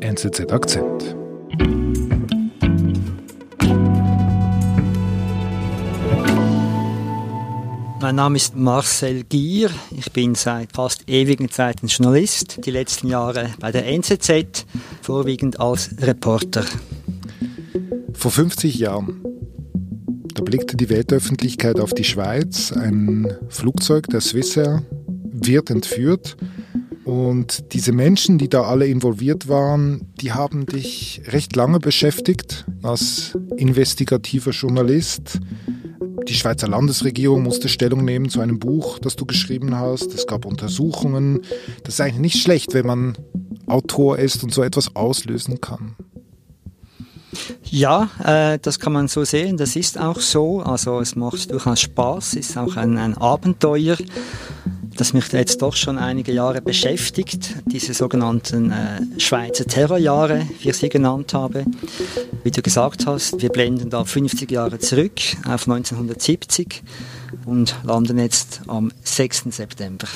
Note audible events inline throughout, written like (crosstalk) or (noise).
NZZ Akzent. Mein Name ist Marcel Gier. Ich bin seit fast ewigen Zeiten Journalist. Die letzten Jahre bei der NZZ, vorwiegend als Reporter. Vor 50 Jahren, da blickte die Weltöffentlichkeit auf die Schweiz. Ein Flugzeug, der Swissair, wird entführt. Und diese Menschen, die da alle involviert waren, die haben dich recht lange beschäftigt als investigativer Journalist. Die Schweizer Landesregierung musste Stellung nehmen zu einem Buch, das du geschrieben hast. Es gab Untersuchungen. Das ist eigentlich nicht schlecht, wenn man Autor ist und so etwas auslösen kann. Ja, äh, das kann man so sehen. Das ist auch so. Also es macht durchaus Spaß, ist auch ein, ein Abenteuer das mich jetzt doch schon einige Jahre beschäftigt, diese sogenannten äh, Schweizer Terrorjahre, wie ich sie genannt habe. Wie du gesagt hast, wir blenden da 50 Jahre zurück auf 1970 und landen jetzt am 6. September.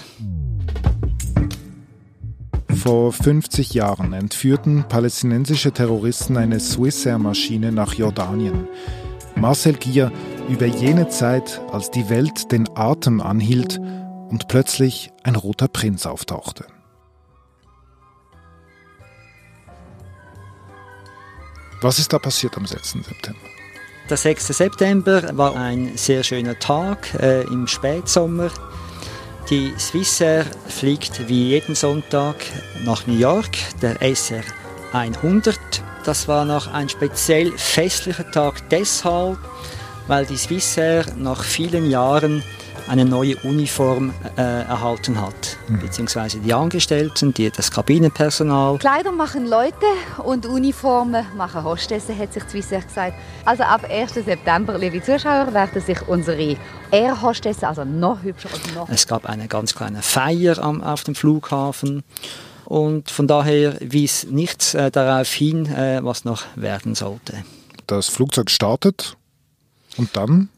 Vor 50 Jahren entführten palästinensische Terroristen eine Swissair-Maschine nach Jordanien. Marcel Gier über jene Zeit, als die Welt den Atem anhielt und plötzlich ein roter Prinz auftauchte. Was ist da passiert am 6. September? Der 6. September war ein sehr schöner Tag äh, im Spätsommer. Die Swissair fliegt wie jeden Sonntag nach New York, der SR 100. Das war noch ein speziell festlicher Tag deshalb, weil die Swissair nach vielen Jahren eine neue Uniform äh, erhalten hat, mhm. beziehungsweise die Angestellten, die, das Kabinenpersonal. Kleider machen Leute und Uniformen machen Hostessen, hat sich Swissair gesagt. Also ab 1. September, liebe Zuschauer, werden sich unsere Air-Hostessen also noch hübscher und noch... Es gab eine ganz kleine Feier am, auf dem Flughafen und von daher wies nichts äh, darauf hin, äh, was noch werden sollte. Das Flugzeug startet und dann?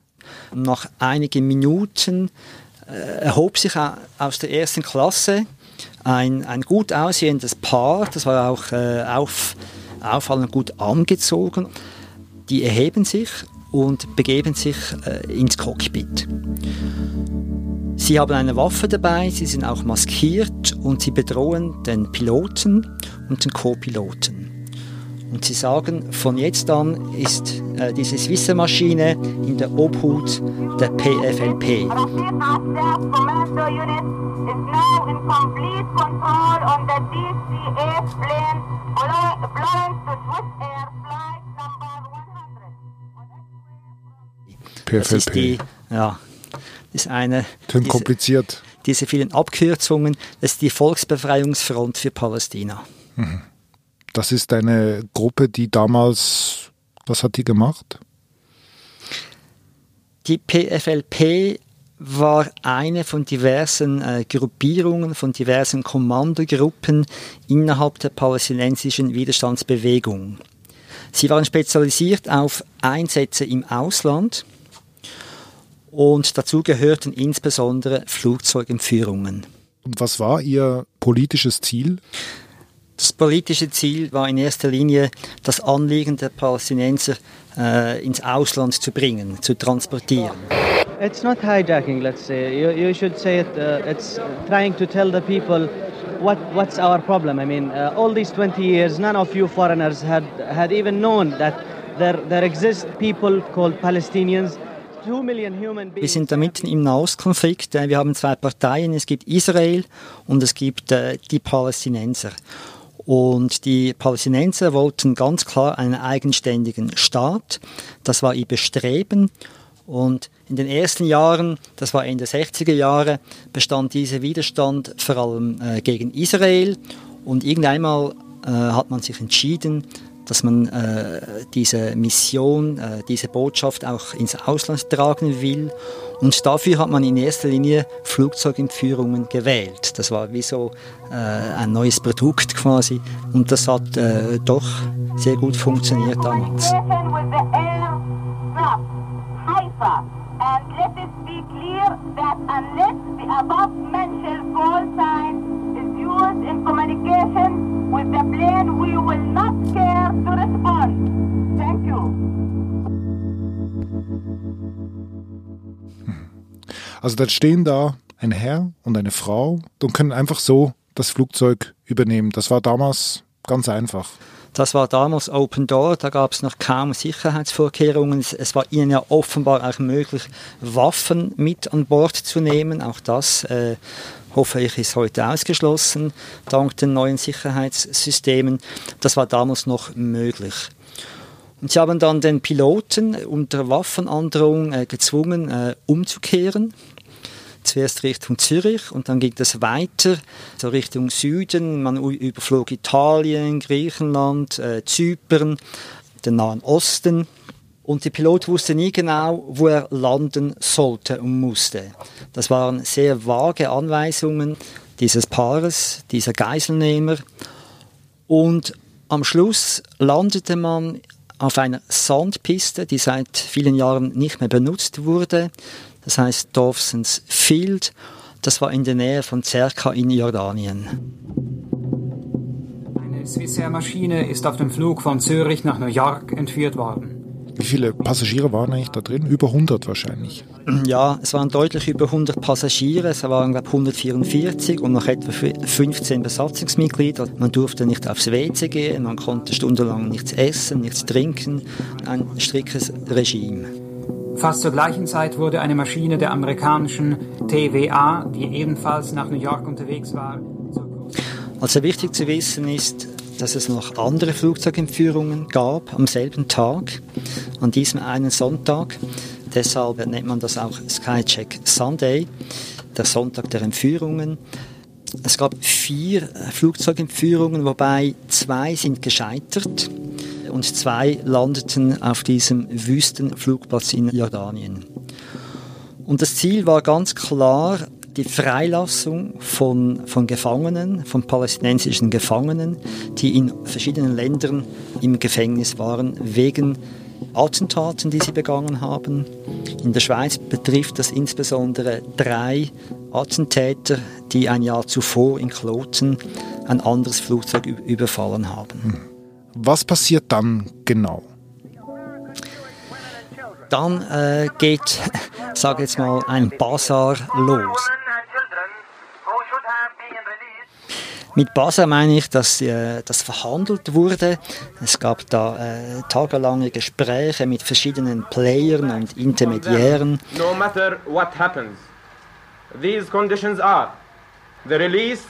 Nach einigen Minuten äh, erhob sich aus der ersten Klasse ein, ein gut aussehendes Paar, das war auch äh, auf, auffallend gut angezogen. Die erheben sich und begeben sich äh, ins Cockpit. Sie haben eine Waffe dabei, sie sind auch maskiert und sie bedrohen den Piloten und den Co-Piloten. Und sie sagen, von jetzt an ist diese Swisser-Maschine in der Obhut der PFLP. PFLP. Das ist die, ja, ist eine. Klingt kompliziert. Diese vielen Abkürzungen, das ist die Volksbefreiungsfront für Palästina. Mhm. Das ist eine Gruppe, die damals, was hat die gemacht? Die PFLP war eine von diversen äh, Gruppierungen, von diversen Kommandogruppen innerhalb der palästinensischen Widerstandsbewegung. Sie waren spezialisiert auf Einsätze im Ausland und dazu gehörten insbesondere Flugzeugentführungen. Und was war Ihr politisches Ziel? Das politische Ziel war in erster Linie, das Anliegen der Palästinenser äh, ins Ausland zu bringen, zu transportieren. It's not hijacking, let's say. You, you should say it. Uh, it's trying to tell the people what what's our problem. I mean, uh, all these 20 years, none of you foreigners had had even known that there there exist people called Palestinians. Wir sind da mitten im Nahostkonflikt. Äh, wir haben zwei Parteien. Es gibt Israel und es gibt äh, die Palästinenser. Und die Palästinenser wollten ganz klar einen eigenständigen Staat. Das war ihr Bestreben. Und in den ersten Jahren, das war Ende der 60er Jahre, bestand dieser Widerstand vor allem äh, gegen Israel. Und irgendeinmal äh, hat man sich entschieden, dass man äh, diese Mission, äh, diese Botschaft auch ins Ausland tragen will. Und dafür hat man in erster Linie Flugzeugentführungen gewählt. Das war wie so äh, ein neues Produkt quasi. Und das hat äh, doch sehr gut funktioniert damals. Also dann stehen da ein Herr und eine Frau und können einfach so das Flugzeug übernehmen. Das war damals ganz einfach. Das war damals Open Door, da gab es noch kaum Sicherheitsvorkehrungen. Es war ihnen ja offenbar auch möglich, Waffen mit an Bord zu nehmen. Auch das, äh, hoffe ich, ist heute ausgeschlossen, dank den neuen Sicherheitssystemen. Das war damals noch möglich. Und sie haben dann den Piloten unter Waffenandrohung äh, gezwungen, äh, umzukehren zuerst Richtung Zürich und dann ging es weiter, so Richtung Süden. Man überflog Italien, Griechenland, äh, Zypern, den Nahen Osten. Und der Pilot wusste nie genau, wo er landen sollte und musste. Das waren sehr vage Anweisungen dieses Paares, dieser Geiselnehmer. Und am Schluss landete man auf einer Sandpiste, die seit vielen Jahren nicht mehr benutzt wurde das heißt Dawson's Field. Das war in der Nähe von Zerka in Jordanien. Eine Swissair-Maschine ist auf dem Flug von Zürich nach New York entführt worden. Wie viele Passagiere waren eigentlich da drin? Über 100 wahrscheinlich. Ja, es waren deutlich über 100 Passagiere. Es waren, glaube ich, 144 und noch etwa 15 Besatzungsmitglieder. Man durfte nicht aufs WC gehen, man konnte stundenlang nichts essen, nichts trinken. Ein striktes Regime. Fast zur gleichen Zeit wurde eine Maschine der amerikanischen TVA, die ebenfalls nach New York unterwegs war. Also wichtig zu wissen ist, dass es noch andere Flugzeugentführungen gab am selben Tag, an diesem einen Sonntag. Deshalb nennt man das auch Skycheck Sunday, der Sonntag der Entführungen. Es gab vier Flugzeugentführungen, wobei zwei sind gescheitert und zwei landeten auf diesem Wüstenflugplatz in Jordanien. Und das Ziel war ganz klar die Freilassung von, von Gefangenen, von palästinensischen Gefangenen, die in verschiedenen Ländern im Gefängnis waren, wegen Attentaten, die sie begangen haben. In der Schweiz betrifft das insbesondere drei Attentäter, die ein Jahr zuvor in Kloten ein anderes Flugzeug überfallen haben. Hm. Was passiert dann genau? Dann äh, geht, (laughs) sage jetzt mal, ein Bazar los. Mit Basar meine ich, dass äh, das verhandelt wurde. Es gab da äh, tagelange Gespräche mit verschiedenen Playern und Intermediären. No matter what happens, these conditions are the release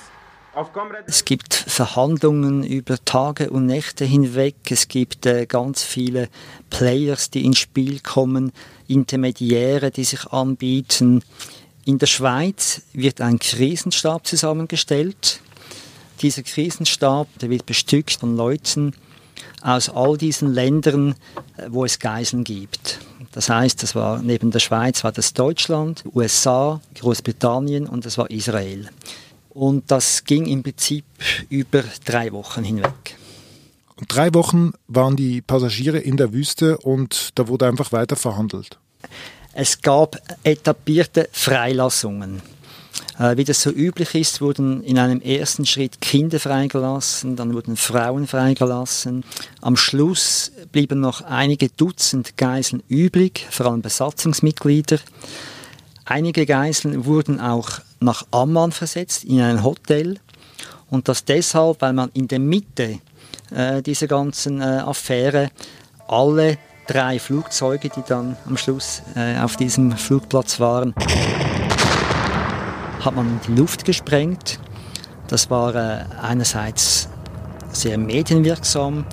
es gibt Verhandlungen über Tage und Nächte hinweg. Es gibt äh, ganz viele Players, die ins Spiel kommen, Intermediäre, die sich anbieten. In der Schweiz wird ein Krisenstab zusammengestellt. Dieser Krisenstab der wird bestückt von Leuten aus all diesen Ländern, äh, wo es Geiseln gibt. Das heißt, das war neben der Schweiz war das Deutschland, USA, Großbritannien und das war Israel. Und das ging im Prinzip über drei Wochen hinweg. Und drei Wochen waren die Passagiere in der Wüste und da wurde einfach weiter verhandelt. Es gab etablierte Freilassungen. Äh, wie das so üblich ist, wurden in einem ersten Schritt Kinder freigelassen, dann wurden Frauen freigelassen. Am Schluss blieben noch einige Dutzend Geiseln übrig, vor allem Besatzungsmitglieder. Einige Geiseln wurden auch nach Amman versetzt, in ein Hotel. Und das deshalb, weil man in der Mitte äh, dieser ganzen äh, Affäre alle drei Flugzeuge, die dann am Schluss äh, auf diesem Flugplatz waren, hat man in die Luft gesprengt. Das war äh, einerseits sehr medienwirksam,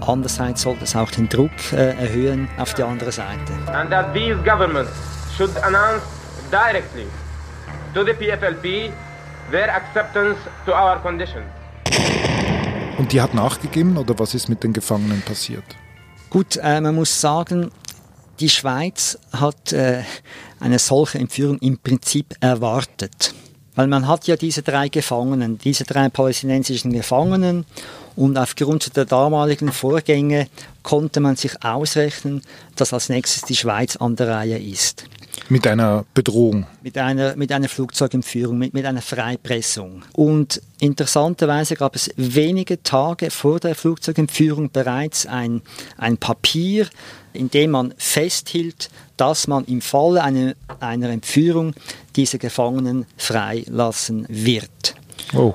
andererseits sollte es auch den Druck äh, erhöhen auf die andere Seite. And that these governments should announce directly to the PFLP their acceptance to our conditions. Und die hat nachgegeben oder was ist mit den Gefangenen passiert? Gut, äh, man muss sagen, die Schweiz hat äh, eine solche Entführung im Prinzip erwartet. Weil man hat ja diese drei Gefangenen, diese drei palästinensischen Gefangenen und aufgrund der damaligen Vorgänge konnte man sich ausrechnen, dass als nächstes die Schweiz an der Reihe ist. Mit einer Bedrohung. Mit einer, mit einer Flugzeugentführung, mit, mit einer Freipressung. Und interessanterweise gab es wenige Tage vor der Flugzeugentführung bereits ein, ein Papier, in dem man festhielt, dass man im Falle einer, einer Entführung diese Gefangenen freilassen wird. Oh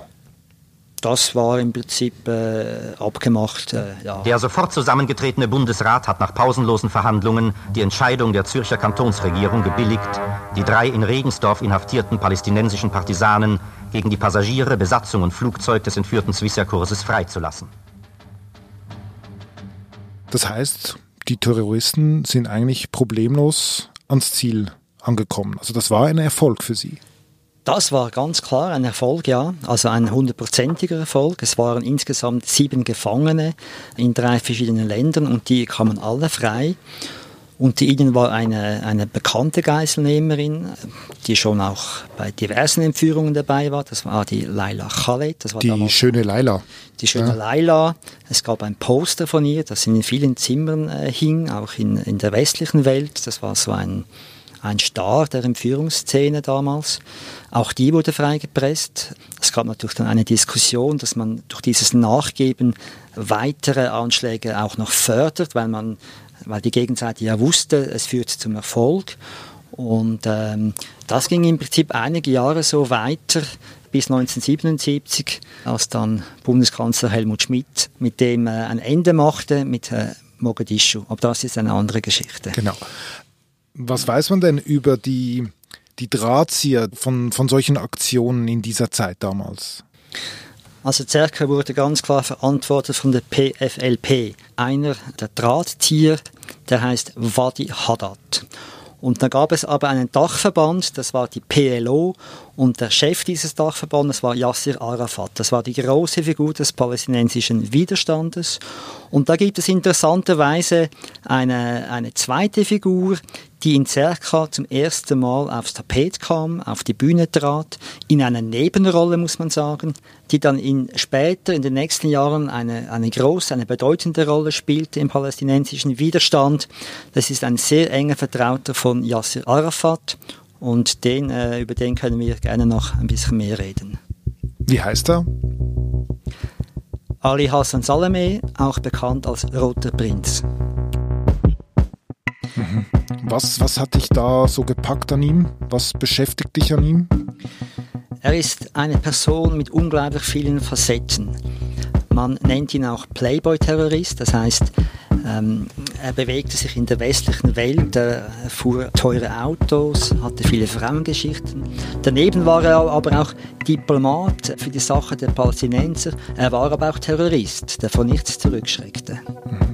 das war im Prinzip äh, abgemacht. Äh, ja. Der sofort zusammengetretene Bundesrat hat nach pausenlosen Verhandlungen die Entscheidung der Zürcher Kantonsregierung gebilligt, die drei in Regensdorf inhaftierten palästinensischen Partisanen gegen die Passagiere, Besatzung und Flugzeug des entführten Swissair-Kurses freizulassen. Das heißt, die Terroristen sind eigentlich problemlos ans Ziel angekommen. Also das war ein Erfolg für sie. Das war ganz klar ein Erfolg, ja. Also ein hundertprozentiger Erfolg. Es waren insgesamt sieben Gefangene in drei verschiedenen Ländern und die kamen alle frei. Unter ihnen war eine, eine bekannte Geiselnehmerin, die schon auch bei diversen Entführungen dabei war. Das war die Laila Khaled. Das war die schöne Laila. Die schöne ja. Laila. Es gab ein Poster von ihr, das in vielen Zimmern äh, hing, auch in, in der westlichen Welt. Das war so ein ein Star der Entführungsszene damals. Auch die wurde freigepresst. Es gab natürlich dann eine Diskussion, dass man durch dieses Nachgeben weitere Anschläge auch noch fördert, weil man, weil die Gegenseite ja wusste, es führt zum Erfolg. Und ähm, das ging im Prinzip einige Jahre so weiter bis 1977, als dann Bundeskanzler Helmut Schmidt mit dem äh, ein Ende machte mit äh, Mogadischu. Aber das ist eine andere Geschichte. Genau. Was weiß man denn über die, die Drahtzieher von, von solchen Aktionen in dieser Zeit damals? Also Zerker wurde ganz klar verantwortet von der PFLP. Einer der Drahtzieher, der heißt Wadi Haddad. Und dann gab es aber einen Dachverband, das war die PLO, und der Chef dieses Dachverbandes war Yasser Arafat. Das war die große Figur des palästinensischen Widerstandes. Und da gibt es interessanterweise eine, eine zweite Figur, die in Cerca zum ersten Mal aufs Tapet kam, auf die Bühne trat, in einer Nebenrolle, muss man sagen, die dann in, später in den nächsten Jahren eine, eine große, eine bedeutende Rolle spielte im palästinensischen Widerstand. Das ist ein sehr enger Vertrauter von Yasser Arafat und den, äh, über den können wir gerne noch ein bisschen mehr reden. Wie heißt er? Ali Hassan Salameh, auch bekannt als Roter Prinz. Mhm. Was, was hat dich da so gepackt an ihm? Was beschäftigt dich an ihm? Er ist eine Person mit unglaublich vielen Facetten. Man nennt ihn auch Playboy-Terrorist, das heißt, ähm, er bewegte sich in der westlichen Welt, er fuhr teure Autos, hatte viele Frauengeschichten. Daneben war er aber auch Diplomat für die Sache der Palästinenser. Er war aber auch Terrorist, der vor nichts zurückschreckte. Mhm.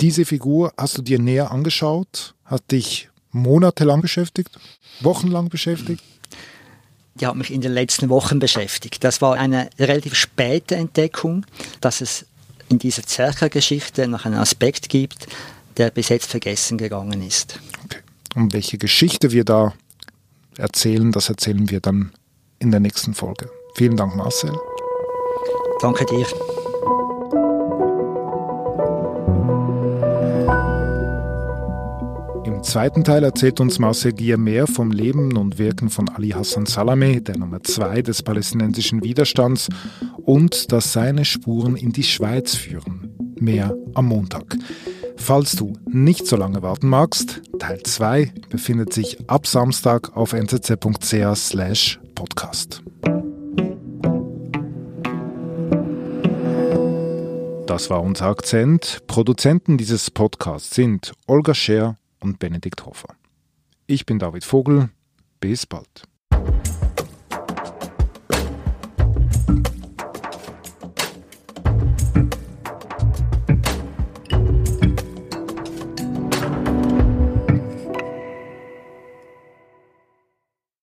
Diese Figur hast du dir näher angeschaut, hat dich monatelang beschäftigt, wochenlang beschäftigt? Die hat mich in den letzten Wochen beschäftigt. Das war eine relativ späte Entdeckung, dass es in dieser Zerker-Geschichte noch einen Aspekt gibt, der bis jetzt vergessen gegangen ist. Okay. Und welche Geschichte wir da erzählen, das erzählen wir dann in der nächsten Folge. Vielen Dank, Marcel. Danke dir. Zweiten Teil erzählt uns Marcel Gier mehr vom Leben und Wirken von Ali Hassan Salameh, der Nummer zwei des palästinensischen Widerstands, und dass seine Spuren in die Schweiz führen. Mehr am Montag. Falls du nicht so lange warten magst, Teil 2 befindet sich ab Samstag auf nzz.ch podcast. Das war unser Akzent. Produzenten dieses Podcasts sind Olga Scher und Benedikt Hofer. Ich bin David Vogel. Bis bald.